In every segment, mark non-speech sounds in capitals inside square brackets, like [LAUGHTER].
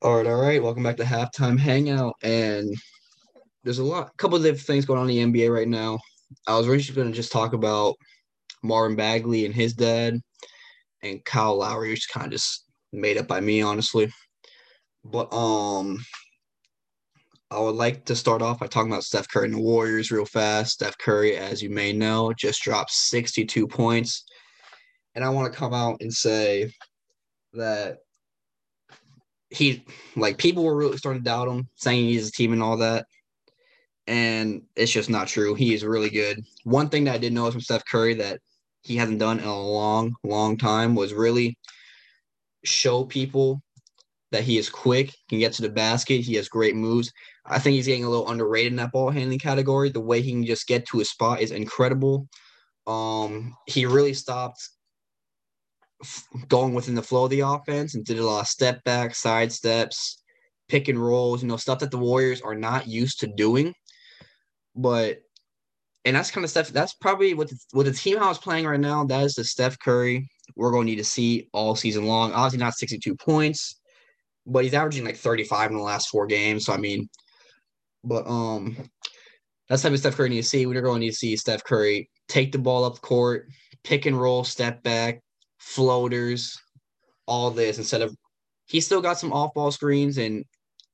All right, all right. Welcome back to halftime hangout. And there's a lot, a couple of different things going on in the NBA right now. I was originally going to just talk about Marvin Bagley and his dad, and Kyle Lowry, which kind of just made up by me, honestly. But um, I would like to start off by talking about Steph Curry and the Warriors real fast. Steph Curry, as you may know, just dropped 62 points. And I want to come out and say that he, like, people were really starting to doubt him, saying he's a team and all that. And it's just not true. He is really good. One thing that I did notice from Steph Curry that he hasn't done in a long, long time was really show people that he is quick, can get to the basket. He has great moves. I think he's getting a little underrated in that ball handling category. The way he can just get to his spot is incredible. Um, he really stopped going within the flow of the offense and did a lot of step back, side steps, pick and rolls, you know, stuff that the Warriors are not used to doing. But and that's kind of stuff. That's probably what the, what the team how it's playing right now. That is the Steph Curry we're going to need to see all season long. Obviously, not 62 points, but he's averaging like 35 in the last four games. So I mean, but um, that's type of Steph Curry need to see. We're going to need to see Steph Curry take the ball up court, pick and roll, step back, floaters, all this instead of he still got some off ball screens and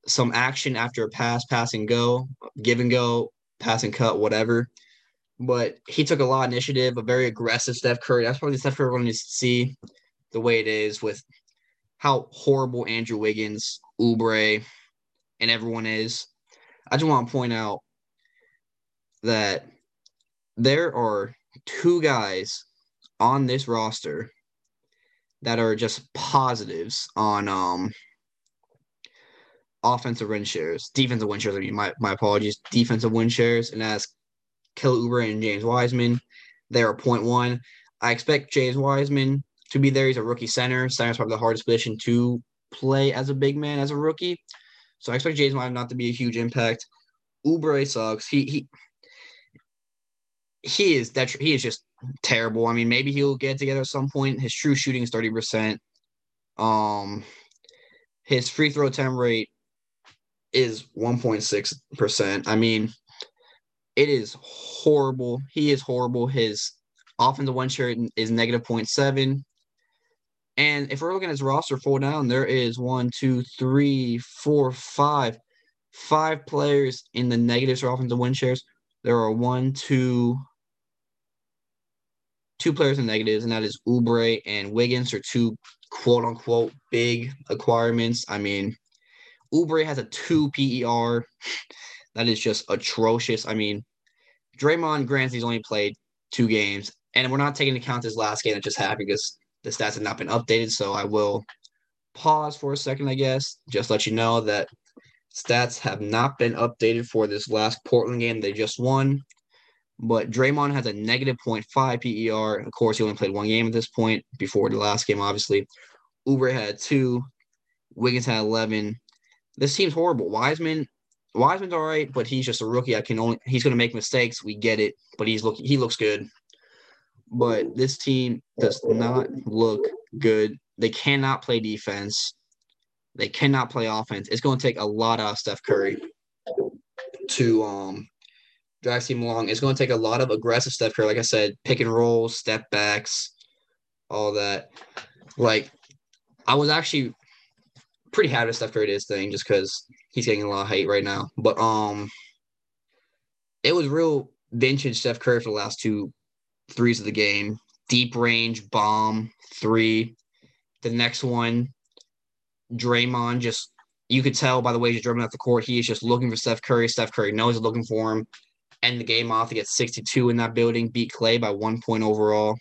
some action after a pass, pass and go, give and go, pass and cut, whatever. But he took a lot of initiative, a very aggressive Steph Curry. That's probably the Steph Curry we're to see the way it is with how horrible Andrew Wiggins, Oubre, and everyone is. I just want to point out that there are two guys on this roster that are just positives on um offensive win shares, defensive win shares. I mean, my, my apologies, defensive win shares, and as Kelly Oubre and James Wiseman. They are one. I expect James Wiseman to be there. He's a rookie center. Center's probably the hardest position to play as a big man as a rookie. So I expect James Wiseman not to be a huge impact. Oubre sucks. He he he is that he is just terrible. I mean, maybe he'll get together at some point. His true shooting is thirty percent. Um, his free throw attempt rate is one point six percent. I mean, it is horrible. He is horrible. His offensive one share is negative 0.7. And if we're looking at his roster full down, there is one, two, three, four, five, five players in the negatives for offensive win shares. There are one, two, two players in negatives, and that is Oubre and Wiggins are two quote unquote big acquirements. I mean, Oubre has a two PER. [LAUGHS] That is just atrocious. I mean, Draymond Green's he's only played two games, and we're not taking into account his last game that just happened because the stats have not been updated. So I will pause for a second, I guess, just let you know that stats have not been updated for this last Portland game they just won. But Draymond has a negative 0.5 PER. Of course, he only played one game at this point before the last game, obviously. Oubre had two. Wiggins had 11. This team's horrible. Wiseman, Wiseman's all right, but he's just a rookie. I can only he's going to make mistakes. We get it, but he's look he looks good. But this team does not look good. They cannot play defense. They cannot play offense. It's going to take a lot out of Steph Curry to um drive team along. It's going to take a lot of aggressive Steph Curry, like I said, pick and roll, step backs, all that. Like I was actually pretty happy with Steph Curry this thing just because he's getting a lot of hate right now. But um, it was real vintage Steph Curry for the last two threes of the game. Deep range bomb three. The next one, Draymond just you could tell by the way he's dribbling off the court, he is just looking for Steph Curry. Steph Curry knows he's looking for him. End the game off to get 62 in that building, beat Klay by one point overall.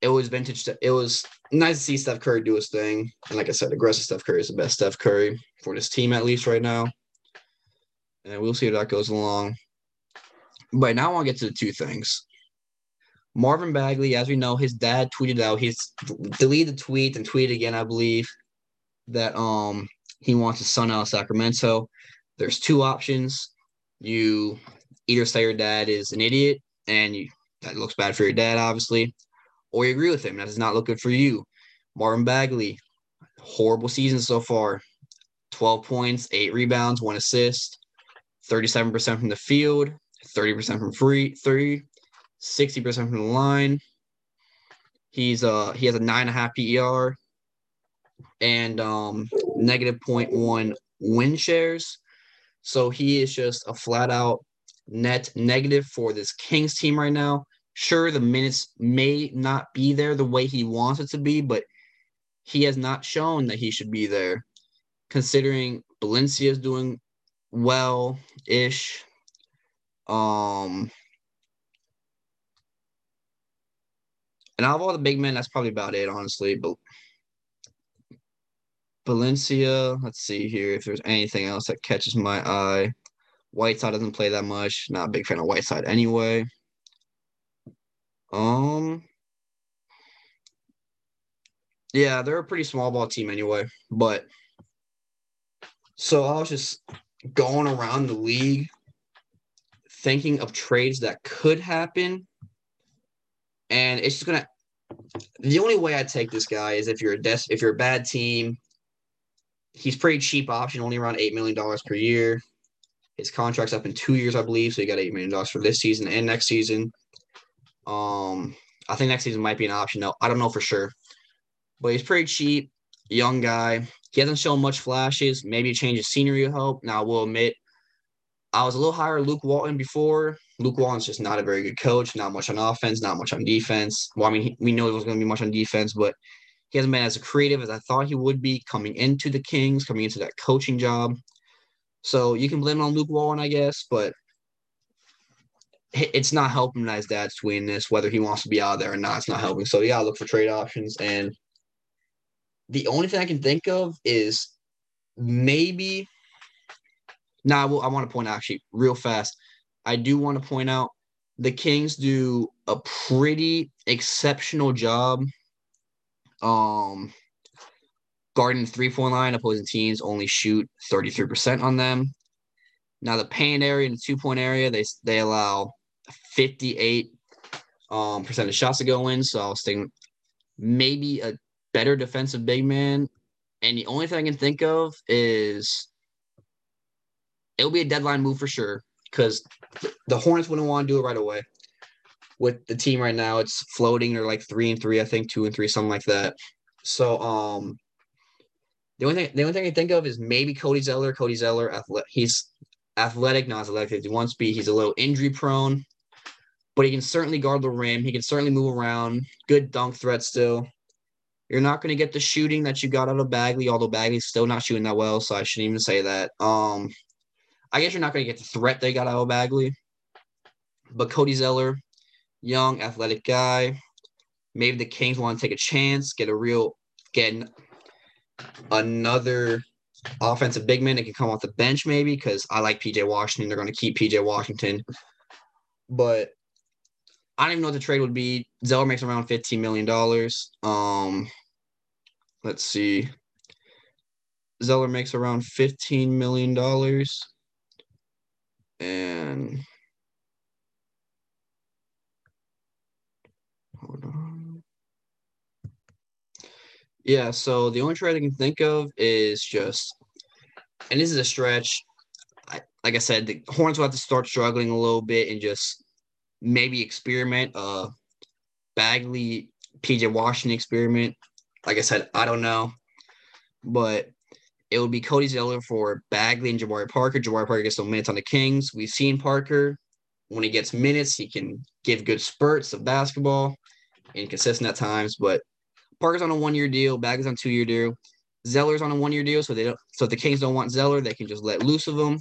It was vintage. It was nice to see Steph Curry do his thing. And like I said, aggressive Steph Curry is the best Steph Curry for this team, at least right now. And we'll see how that goes along. But now I want to get to the two things. Marvin Bagley, as we know, his dad tweeted out, he's deleted the tweet and tweeted again, I believe, that um he wants his son out of Sacramento. There's two options. You either say your dad is an idiot and you that looks bad for your dad, obviously, or you agree with him. That does not look good for you. Marvin Bagley, horrible season so far. 12 points, eight rebounds, one assist, 37% from the field, 30% from free three, 60% from the line. He's uh he has a nine and a half PER and um negative 0.1 win shares. So he is just a flat out net negative for this Kings team right now. Sure, the minutes may not be there the way he wants it to be, but he has not shown that he should be there. Considering Valencia is doing well ish. Um, and out of all the big men, that's probably about it, honestly. But Valencia, let's see here if there's anything else that catches my eye. Whiteside doesn't play that much. Not a big fan of Whiteside anyway. Um, yeah, they're a pretty small ball team anyway. But so I was just going around the league thinking of trades that could happen. And it's just gonna the only way I take this guy is if you're a des- if you're a bad team, he's pretty cheap option, only around eight million dollars per year. His contract's up in two years, I believe, so you got eight million dollars for this season and next season. Um, I think next season might be an option. No, I don't know for sure, but he's pretty cheap, young guy. He hasn't shown much flashes. Maybe a change of scenery will help. Now, I will admit, I was a little higher Luke Walton before. Luke Walton's just not a very good coach. Not much on offense, not much on defense. Well, I mean, he, we know he was going to be much on defense, but he hasn't been as creative as I thought he would be coming into the Kings, coming into that coaching job. So you can blame it on Luke Walton, I guess, but it's not helping his dad's tweeting this, whether he wants to be out there or not. It's not helping. So yeah, look for trade options. And the only thing I can think of is maybe. Now, nah, I want to point out actually real fast. I do want to point out the Kings do a pretty exceptional job um guarding three point line. Opposing teams only shoot 33% on them. Now the paint area and the two point area, they they allow 58 um, percent of shots to go in. So I was thinking maybe a better defensive big man. And the only thing I can think of is it'll be a deadline move for sure because the Hornets wouldn't want to do it right away. With the team right now, it's floating. They're like three and three, I think, two and three, something like that. So, um, the only thing the only thing I think of is maybe Cody Zeller. Cody Zeller, he's athletic, not athletic he wants to be. He's a little injury prone, but he can certainly guard the rim. He can certainly move around. Good dunk threat still. You're not going to get the shooting that you got out of Bagley, although Bagley's still not shooting that well, so I shouldn't even say that. Um, I guess you're not going to get the threat they got out of Bagley. But Cody Zeller, young, athletic guy. Maybe the Kings want to take a chance, get a real, get another offensive big man that can come off the bench, maybe, because I like PJ Washington. They're going to keep PJ Washington. But I don't even know what the trade would be. Zeller makes around $15 million. Um, let's see. Zeller makes around $15 million. And hold on. Yeah, so the only trade I can think of is just, and this is a stretch. I, like I said, the Hornets will have to start struggling a little bit and just maybe experiment uh Bagley PJ Washington experiment. Like I said, I don't know. But it would be Cody Zeller for Bagley and Jabari Parker. Jabari Parker gets some minutes on the Kings. We've seen Parker. When he gets minutes, he can give good spurts of basketball, inconsistent at times. But Parker's on a one-year deal. Bagley's on two-year deal. Zeller's on a one-year deal, so they don't. So if the Kings don't want Zeller, they can just let loose of him.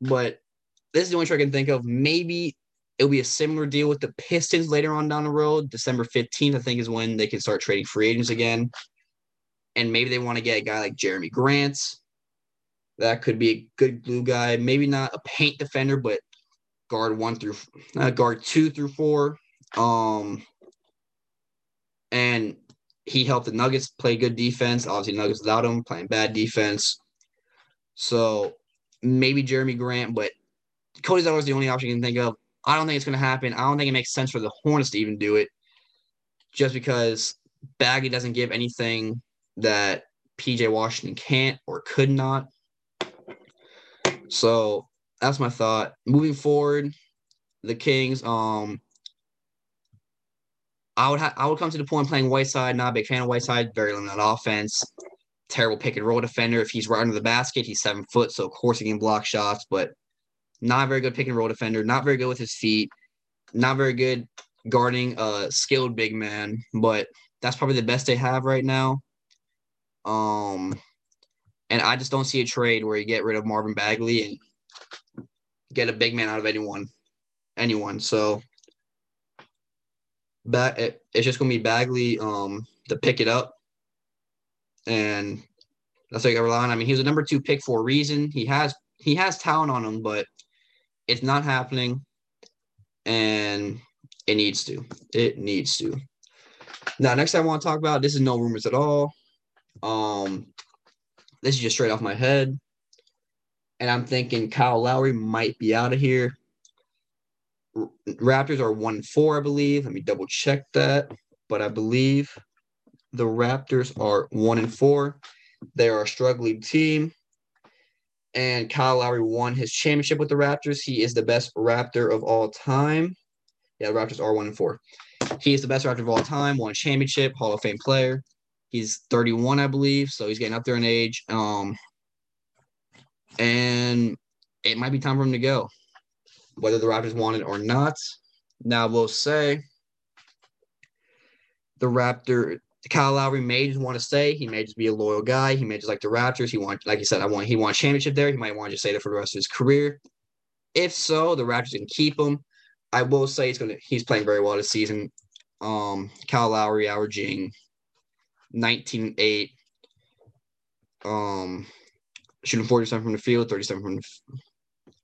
But this is the only trick I can think of. Maybe It'll be a similar deal with the Pistons later on down the road. December 15th, I think, is when they can start trading free agents again. And maybe they want to get a guy like Jerami Grant. That could be a good glue guy. Maybe not a paint defender, but guard one through uh, guard two through four. Um, and he helped the Nuggets play good defense. Obviously, Nuggets without him playing bad defense. So maybe Jerami Grant, but Cody Zeller was the only option you can think of. I don't think it's going to happen. I don't think it makes sense for the Hornets to even do it just because Bagley doesn't give anything that PJ Washington can't or could not. So that's my thought. Moving forward, the Kings, um, I would ha- I would come to the point playing Whiteside. Not a big fan of Whiteside. Very limited offense. Terrible pick and roll defender. If he's right under the basket, he's seven foot, so of course he can block shots. But not very good pick and roll defender. Not very good with his feet. Not very good guarding a skilled big man. But that's probably the best they have right now. Um, and I just don't see a trade where you get rid of Marvin Bagley and get a big man out of anyone, anyone. So back it, it's just gonna be Bagley um to pick it up, and that's like rely on. I mean, he was a number two pick for a reason. He has he has talent on him, but it's not happening, and it needs to. It needs to. Now, next I want to talk about this is no rumors at all. Um, this is just straight off my head, and I'm thinking Kyle Lowry might be out of here. Raptors are one four, I believe. Let me double check that. But I believe the Raptors are one and four. They are a struggling team. And Kyle Lowry won his championship with the Raptors. He is the best Raptor of all time. Yeah, the Raptors are one and four. He is the best Raptor of all time, won a championship, Hall of Fame player. He's 31, I believe, so he's getting up there in age. Um, and it might be time for him to go whether the Raptors want it or not. Now, we'll say the Raptor, Kyle Lowry may just want to stay. He may just be a loyal guy. He may just like the Raptors. He want, like he said, I want he wants championship there. He might want to just stay there for the rest of his career. If so, the Raptors can keep him. I will say he's gonna he's playing very well this season. Um, Kyle Lowry averaging 19-8, um, shooting 47 from the field, 37 from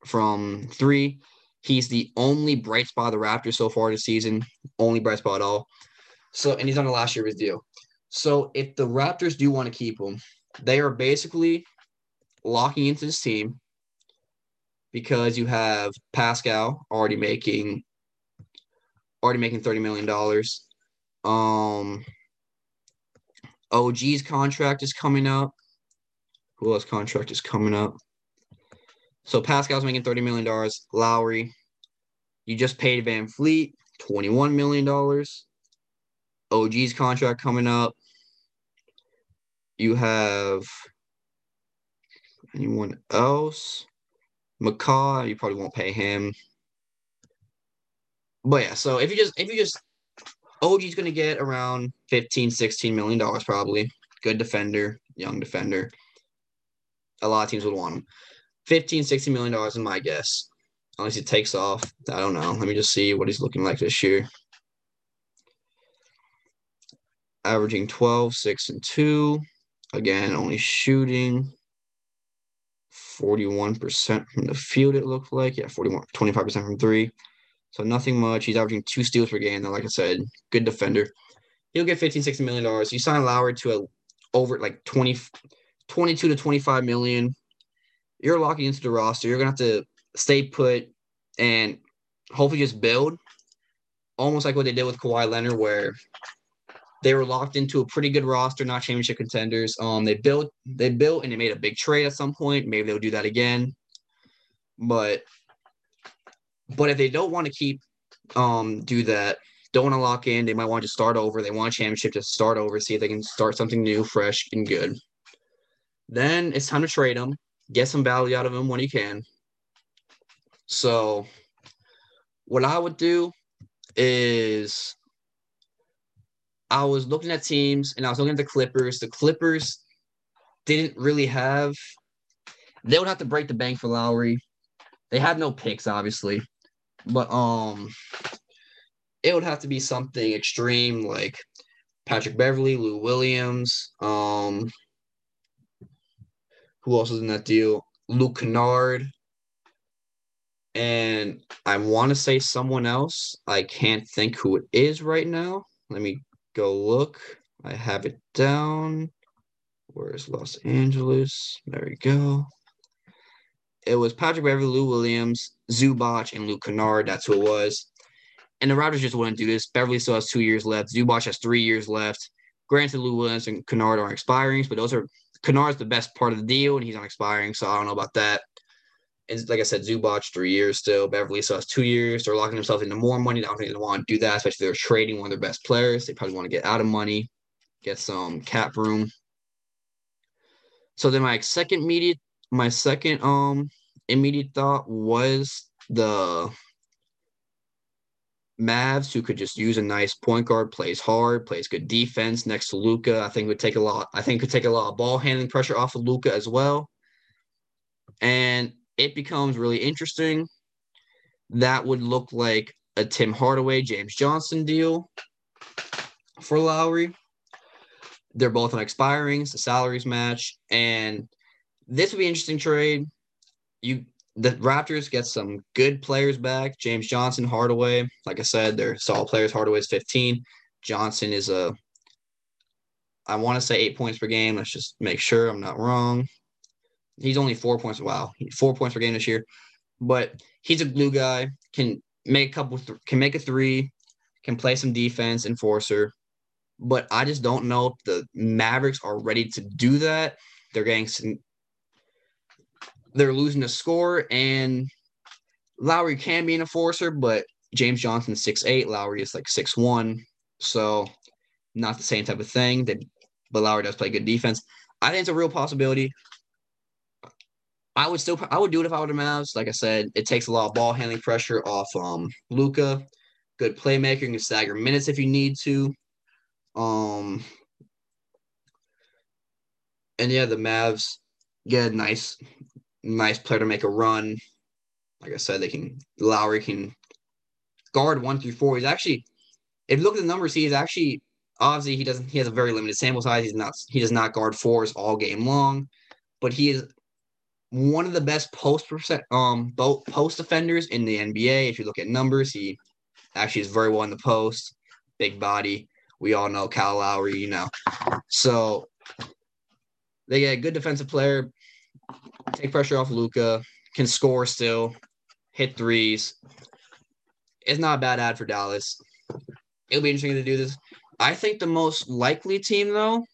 from three. He's the only bright spot of the Raptors so far this season, only bright spot at all. So, and he's on the last year of his deal. So, if the Raptors do want to keep him, they are basically locking into this team because you have Pascal already making already making thirty million dollars. Um, OG's contract is coming up. Who else contract is coming up? So Pascal's making $30 million. Lowry, you just paid VanVleet $21 million. OG's contract coming up. You have anyone else? McCaw, you probably won't pay him. But yeah, so if you just if you just OG's gonna get around 15, 16 million dollars probably. Good defender, young defender. A lot of teams would want him. 15, 16 million dollars in my guess. Unless he takes off. I don't know. Let me just see what he's looking like this year. Averaging 12, 6, and 2. Again, only shooting 41% from the field, it looked like. Yeah, 41, 25% from three. So nothing much. He's averaging two steals per game. Though, like I said, good defender. He'll get 15, 16 million dollars. You sign Lowry to a over like 20, 22 to 25 million you're locking into the roster. You're gonna have to stay put and hopefully just build, almost like what they did with Kawhi Leonard, where they were locked into a pretty good roster, not championship contenders. Um, they built, they built, and they made a big trade at some point. Maybe they'll do that again, but but if they don't want to keep, um, do that, don't want to lock in. They might want to start over. They want a championship to start over, see if they can start something new, fresh, and good. Then it's time to trade them get some value out of him when you can. So, what I would do is I was looking at teams and I was looking at the Clippers. The Clippers didn't really have, they would have to break the bank for Lowry. They had no picks, obviously, but um, it would have to be something extreme like Patrick Beverley, Lou Williams, um, who else is in that deal? Luke Kennard. And I want to say someone else. I can't think who it is right now. Let me go look. I have it down. Where's Los Angeles? There we go. It was Patrick Beverley, Lou Williams, Zubac, and Luke Kennard. That's who it was. And the Raptors just wouldn't do this. Beverley still has two years left. Zubac has three years left. Granted, Lou Williams and Kennard are expiring, but those are Kennard's the best part of the deal, and he's on expiring, so I don't know about that. And like I said, Zubac three years still. Beverley still has two years. They're locking themselves into more money. I don't think they want to do that, especially if they're trading one of their best players. They probably want to get out of money, get some cap room. So then my second immediate, my second um immediate thought was the Mavs, who could just use a nice point guard, plays hard, plays good defense next to Luka. I think would take a lot. I think could take a lot of ball handling pressure off of Luka as well. And it becomes really interesting. That would look like a Tim Hardaway, James Johnson deal for Lowry. They're both on expirings, the salaries match, and this would be an interesting trade. You the Raptors get some good players back. James Johnson, Hardaway. Like I said, they're solid players. Hardaway's 15. Johnson is a, I want to say eight points per game. Let's just make sure I'm not wrong. He's only four points. Wow, four points per game this year. But he's a glue guy. Can make a couple. Th- can make a three. Can play some defense, enforcer. But I just don't know if the Mavericks are ready to do that. They're getting some they're losing a score, and Lowry can be an enforcer, but James Johnson six eight, Lowry is like six one, so not the same type of thing. That, but Lowry does play good defense. I think it's a real possibility. I would still I would do it if I were the Mavs. Like I said, it takes a lot of ball handling pressure off um Luka. Good playmaker, you can stagger minutes if you need to. Um and yeah, the Mavs get a nice nice player to make a run. Like I said, they can Lowry can guard one through four. He's actually, if you look at the numbers, he is actually obviously he doesn't he has a very limited sample size. He's not he does not guard fours all game long, but he is one of the best post percent um both post defenders in the NBA. If you look at numbers, he actually is very well in the post, big body. We all know Kyle Lowry, you know. So they get a good defensive player, take pressure off Luka, can score still, hit threes. It's not a bad ad for Dallas. It'll be interesting to do this. I think the most likely team, though,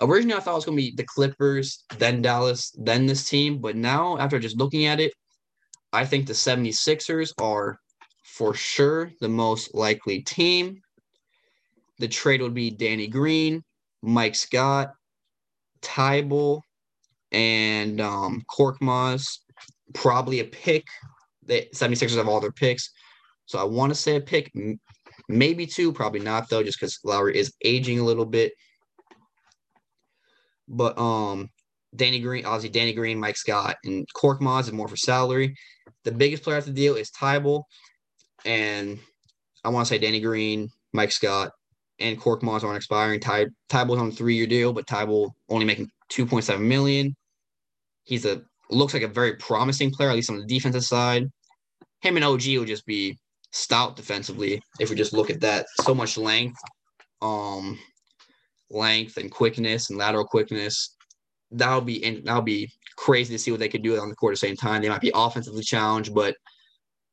originally I thought it was going to be the Clippers, then Dallas, then this team. But now, after just looking at it, I think the 76ers are for sure the most likely team. The trade would be Danny Green, Mike Scott, Thybulle, and um, probably a pick. The 76ers have all their picks. So I want to say a pick, maybe two, probably not though, just because Lowry is aging a little bit. But um, Danny Green, obviously Danny Green, Mike Scott, and Korkmaz is more for salary. The biggest player at the deal is Thybulle, and I want to say Danny Green, Mike Scott, and Korkmaz aren't expiring. Ty Thybulle's on a three-year deal, but Thybulle only making 2.7 million. He's a looks like a very promising player, at least on the defensive side. Him and OG will just be stout defensively if we just look at that. So much length, um, length and quickness and lateral quickness. That'll be and that'll be crazy to see what they could do on the court at the same time. They might be offensively challenged, but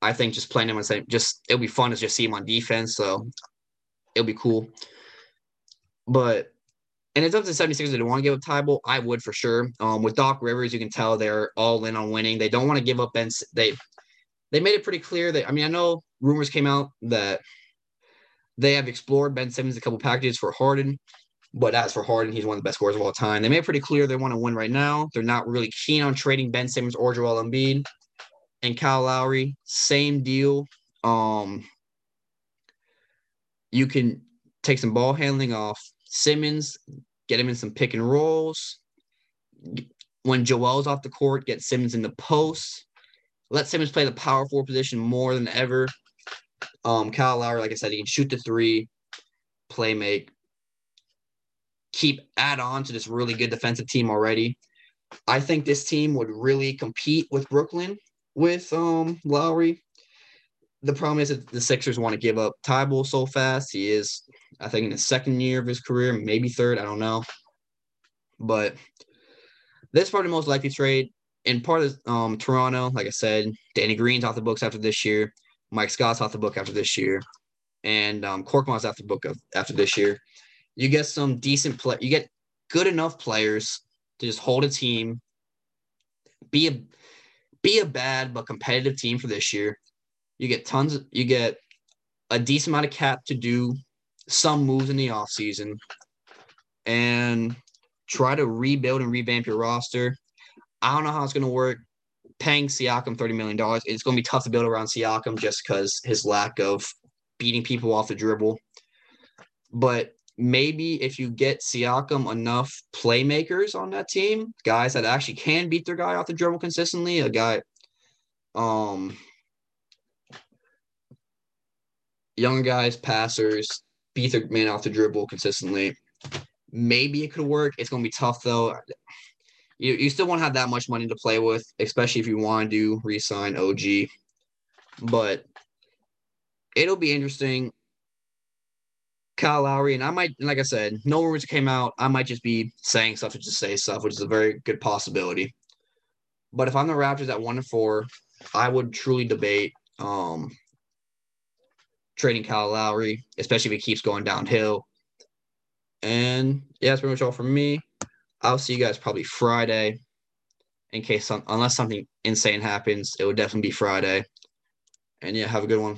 I think just playing them on the same, just it'll be fun to just see them on defense. So it'll be cool. But and it's up to the 76ers they want to give up Thybulle. I would for sure. Um, with Doc Rivers, you can tell they're all in on winning. They don't want to give up Ben. They they made it pretty clear that I mean I know rumors came out that they have explored Ben Simmons a couple packages for Harden, but as for Harden, he's one of the best scorers of all time. They made it pretty clear they want to win right now. They're not really keen on trading Ben Simmons or Joel Embiid. And Kyle Lowry, same deal. Um, you can take some ball handling off Simmons, get him in some pick and rolls. When Joel's off the court, get Simmons in the post. Let Simmons play the power forward position more than ever. Um, Kyle Lowry, like I said, he can shoot the three, play make, keep add on to this really good defensive team already. I think this team would really compete with Brooklyn with um Lowry. The problem is that the Sixers want to give up Thybulle so fast. He is I think in the second year of his career, maybe third. I don't know. But this is probably the most likely trade. And part of um, Toronto, like I said, Danny Green's off the books after this year. Mike Scott's off the book after this year. And um, Korkmaz's off the book of, after this year. You get some decent play. You get good enough players to just hold a team, be a be a bad but competitive team for this year. You get tons of, you get a decent amount of cap to do some moves in the offseason and try to rebuild and revamp your roster. I don't know how it's going to work. Paying Siakam $30 million, it's going to be tough to build around Siakam just because his lack of beating people off the dribble. But maybe if you get Siakam enough playmakers on that team, guys that actually can beat their guy off the dribble consistently, a guy, um, young guys, passers, beat man off the dribble consistently. Maybe it could work. It's going to be tough though. You, you still won't have that much money to play with, especially if you want to re-sign OG. But it'll be interesting. Kyle Lowry, and I might, like I said, no rumors came out. I might just be saying stuff to just say stuff, which is a very good possibility. But if I'm the Raptors at one and four, I would truly debate um, trading Kyle Lowry, especially if he keeps going downhill. And yeah, that's pretty much all from me. I'll see you guys probably Friday. In case some, unless something insane happens, it would definitely be Friday. And yeah, have a good one.